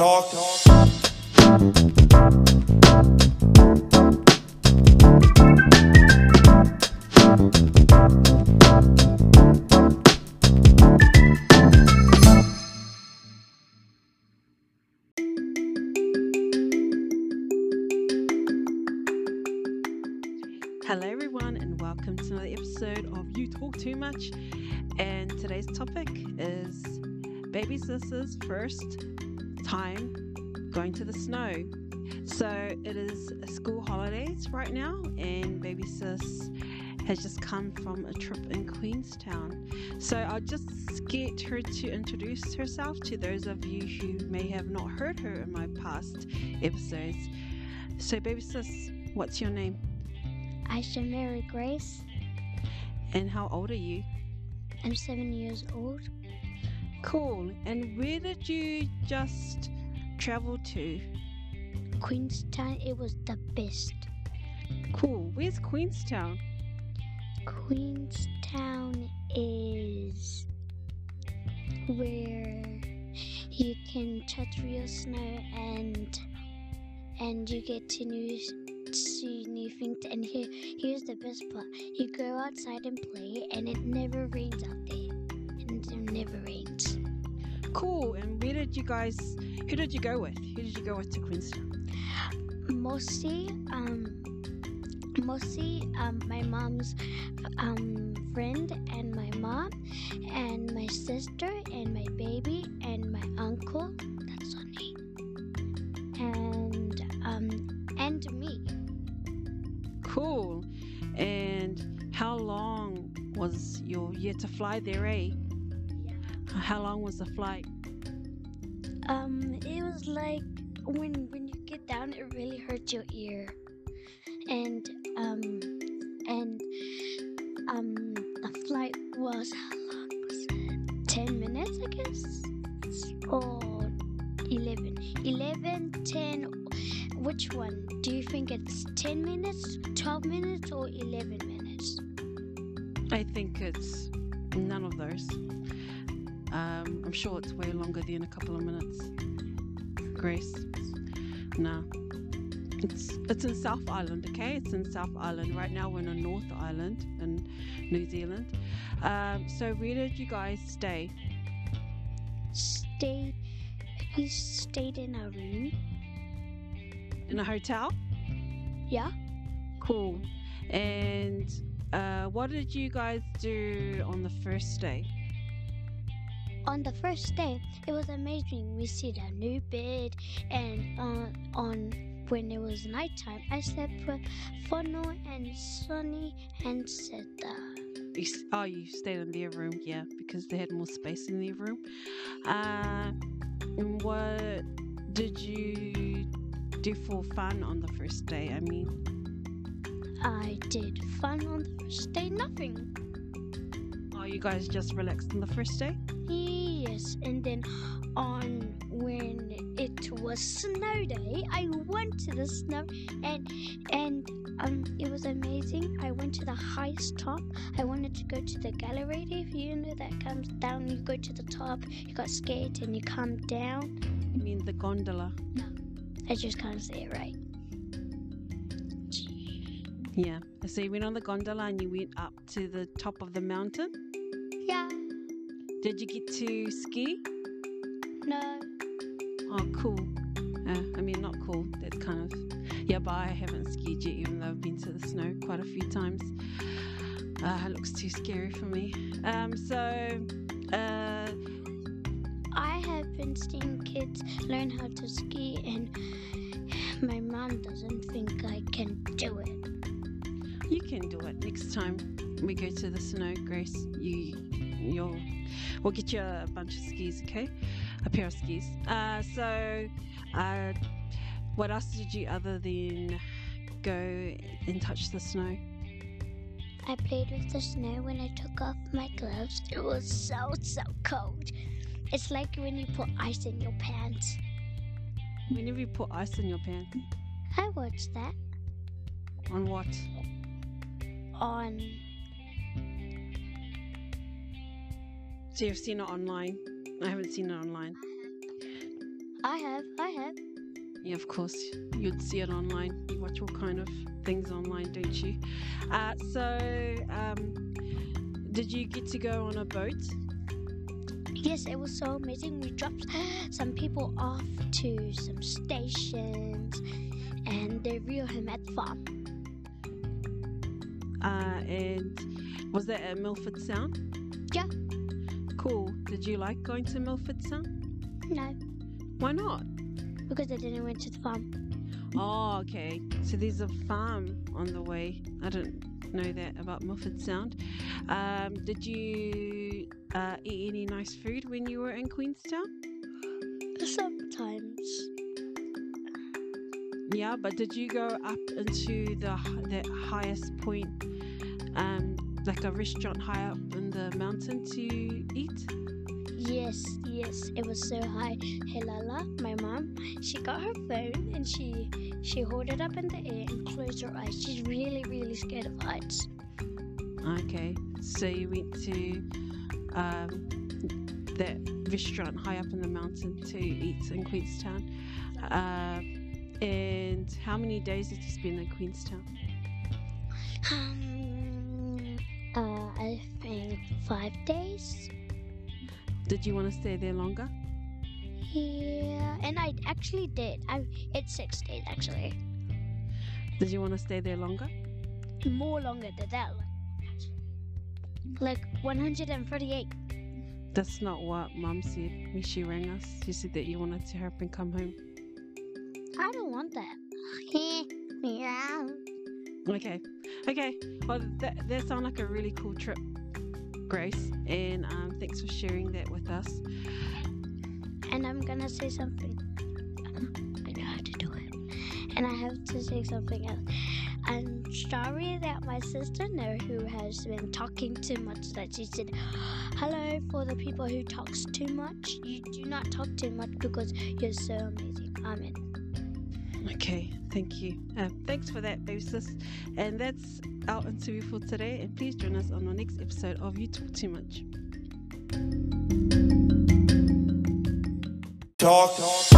talk. Hello, everyone, and welcome to another episode of You Talk Too Much. And today's topic is baby sister's first time going to the snow. So it is school holidays right now, and baby sis has just come from a trip in Queenstown. So I'll just get her to introduce herself to those of you who may have not heard her in my past episodes. So, baby sis, what's your name? Aisha Mary Grace. And how old are you? I'm seven years old. Cool. And where did you just travel to? Queenstown, it was the best. Cool. Where's Queenstown? Queenstown is where you can touch real snow and and you get to new see new things and here here's the best part you go outside and play and it never rains out there and it never rains Cool. And where did you guys? Who did you go with? Who did you go with to Queenstown? mostly um mostly um my mom's um friend and my mom and my sister and my baby and my uncle that's her name and um and me Cool. And how long was your year to fly there, eh? How long was the flight? um it was like when when you get down it really hurts your ear. And um and um the flight was how long was it? 10 minutes i guess? Or 11 11 10 which one? Do you think it's 10 minutes 12 minutes or 11 minutes? I think it's none of those. Um, I'm sure it's way longer than a couple of minutes. Grace. No. It's it's in South Island, okay? It's in South Island. Right now we're in North Island in New Zealand. Um, so where did you guys stay? stayed we stayed in a room In a hotel? yeah Cool. And uh, what did you guys do on the first day? On the first day it was amazing we see the new bed and on on when it was nighttime i slept with Fono and Sunny and Seta. You, oh, you stayed in their room, yeah, because they had more space in their room. Uh, and what did you do for fun on the first day? I mean, i did fun on the first day nothing you guys just relaxed on the first day? yes and then on when it was snow day i went to the snow and and um it was amazing i went to the highest top i wanted to go to the gallery if you know that comes down you go to the top you got scared and you come down I mean, the gondola. No, i just can't say it right Yeah. So you went on the gondola and you went up to the top of the mountain. yeah Did you get to ski? no Oh, cool. Uh, I mean, not cool. That's kind of. Yeah, but I haven't skied yet, even though I've been to the snow quite a few times. Uh, it looks too scary for me. Um, so, uh, i have been seeing kids learn how to ski and my mom doesn't think i can do it you can do it next time we go to the snow, Grace. You, you'll, we'll get you a bunch of skis, okay? A pair of skis. Uh, so, uh, what else did you other than go and touch the snow? I played with the snow when I took off my gloves. It was so, so cold. It's like when you put ice in your pants. Whenever you put ice in your pants, I watched that on what? On. So you've seen it online. I haven't seen it online. I have, I have. Yeah, of course, you'd see it online. You watch all kind of things online, don't you? Uh, so, um, did you get to go on a boat? Yes, it was so amazing. We dropped some people off to some stations, and they reeled him at the farm. Uh, and was that at Milford Sound? Yeah. Cool. Did you like going to Milford Sound? No, Why not? because I didn't went to the farm. Oh, okay. So there's a farm on the way. I didn't know that about Milford Sound. Um, did you uh, eat any nice food when you were in Queenstown? Sometimes. Yeah, but did you go up into the that highest point, um, like a restaurant high up in the mountain to eat? Yes, yes, it was so high. Hey Lala, my mom, she got her phone and she she held it up in the air and closed her eyes. She's really, really scared of heights. Okay, so you went to um, that restaurant high up in the mountain to eat in Queenstown. Uh, and how many days did you spend in Queenstown? Um, uh, I think five days. Did you want to stay there longer? Yeah, and I actually did. I it's six days actually. Did you want to stay there longer? More longer than that. Like 148. That's not what Mum said when she rang us. She said that you wanted to help and come home. I don't want that. yeah. Okay, okay. Well, that that sounds like a really cool trip, Grace. And um, thanks for sharing that with us. And I'm gonna say something. I know how to do it. And I have to say something else. I'm sorry that my sister know who has been talking too much that she said, Hello for the people who talks too much. You do not talk too much because you're so amazing. i Amen. Okay, thank you. Uh, thanks for that, Basis. And that's our interview for today. And please join us on our next episode of You Talk Too Much. Talk. talk.